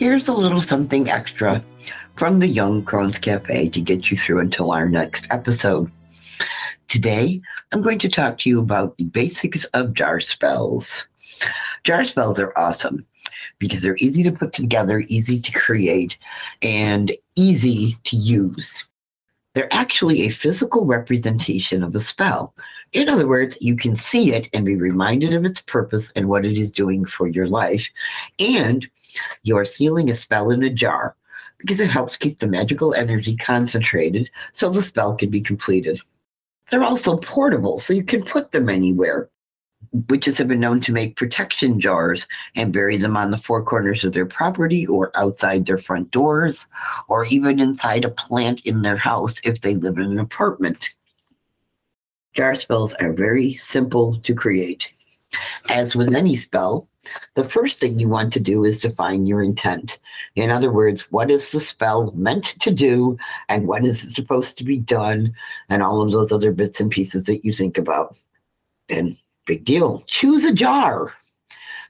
Here's a little something extra from the Young Crones Cafe to get you through until our next episode. Today, I'm going to talk to you about the basics of jar spells. Jar spells are awesome because they're easy to put together, easy to create, and easy to use. They're actually a physical representation of a spell. In other words, you can see it and be reminded of its purpose and what it is doing for your life. And you're sealing a spell in a jar because it helps keep the magical energy concentrated so the spell can be completed. They're also portable, so you can put them anywhere. Witches have been known to make protection jars and bury them on the four corners of their property or outside their front doors or even inside a plant in their house if they live in an apartment. Jar spells are very simple to create. As with any spell, the first thing you want to do is define your intent. In other words, what is the spell meant to do and what is it supposed to be done, and all of those other bits and pieces that you think about. Then, big deal, choose a jar.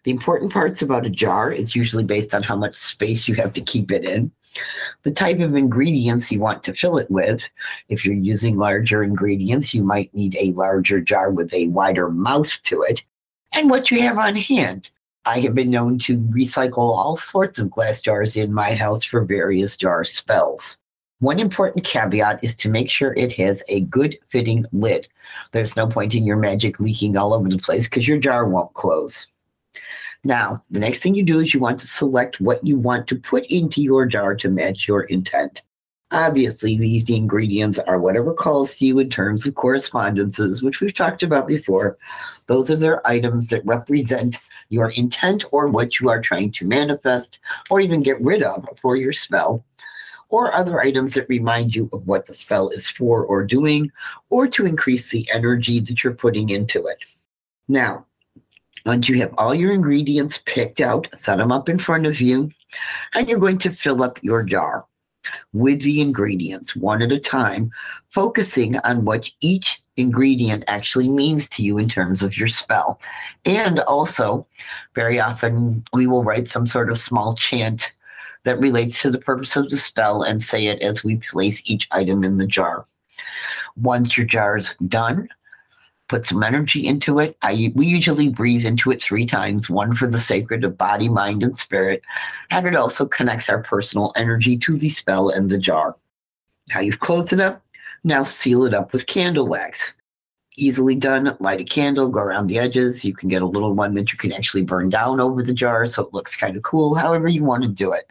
The important parts about a jar, it's usually based on how much space you have to keep it in the type of ingredients you want to fill it with. If you're using larger ingredients, you might need a larger jar with a wider mouth to it, and what you have on hand. I have been known to recycle all sorts of glass jars in my house for various jar spells. One important caveat is to make sure it has a good fitting lid. There's no point in your magic leaking all over the place because your jar won't close. Now, the next thing you do is you want to select what you want to put into your jar to match your intent. Obviously, these the ingredients are whatever calls to you in terms of correspondences, which we've talked about before. Those are their items that represent your intent or what you are trying to manifest or even get rid of for your spell, or other items that remind you of what the spell is for or doing, or to increase the energy that you're putting into it. Now, once you have all your ingredients picked out, set them up in front of you, and you're going to fill up your jar with the ingredients one at a time, focusing on what each ingredient actually means to you in terms of your spell. And also, very often, we will write some sort of small chant that relates to the purpose of the spell and say it as we place each item in the jar. Once your jar is done, put some energy into it. I we usually breathe into it three times, one for the sacred of body, mind, and spirit, and it also connects our personal energy to the spell and the jar. Now you've closed it up. Now seal it up with candle wax. Easily done. Light a candle, go around the edges. You can get a little one that you can actually burn down over the jar so it looks kind of cool, however you want to do it.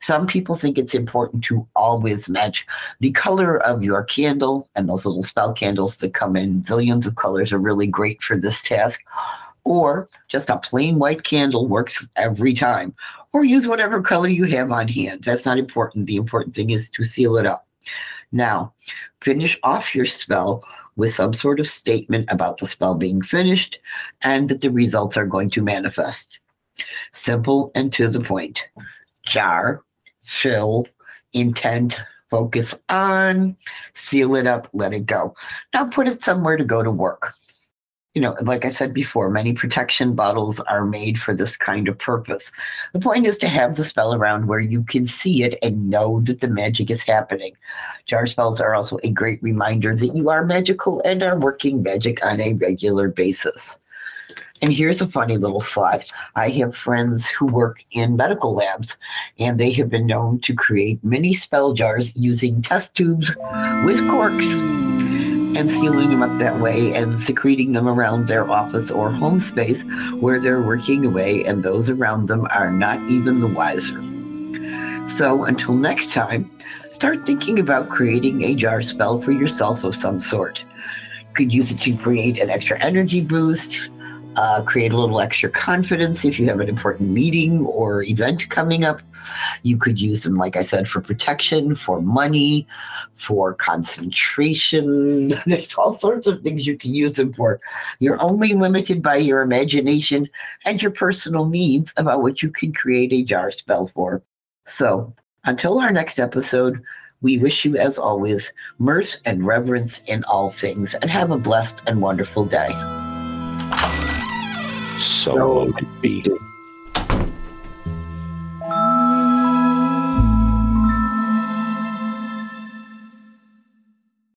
Some people think it's important to always match the color of your candle, and those little spell candles that come in zillions of colors are really great for this task. Or just a plain white candle works every time. Or use whatever color you have on hand. That's not important. The important thing is to seal it up. Now, finish off your spell with some sort of statement about the spell being finished and that the results are going to manifest. Simple and to the point. Jar, fill, intent, focus on, seal it up, let it go. Now put it somewhere to go to work. You know, like I said before, many protection bottles are made for this kind of purpose. The point is to have the spell around where you can see it and know that the magic is happening. Jar spells are also a great reminder that you are magical and are working magic on a regular basis. And here's a funny little thought. I have friends who work in medical labs, and they have been known to create mini spell jars using test tubes with corks and sealing them up that way and secreting them around their office or home space where they're working away, and those around them are not even the wiser. So until next time, start thinking about creating a jar spell for yourself of some sort. You could use it to create an extra energy boost, uh, create a little extra confidence if you have an important meeting or event coming up. You could use them, like I said, for protection, for money, for concentration. There's all sorts of things you can use them for. You're only limited by your imagination and your personal needs about what you can create a jar spell for. So, until our next episode, we wish you, as always, mirth and reverence in all things, and have a blessed and wonderful day. So will it be.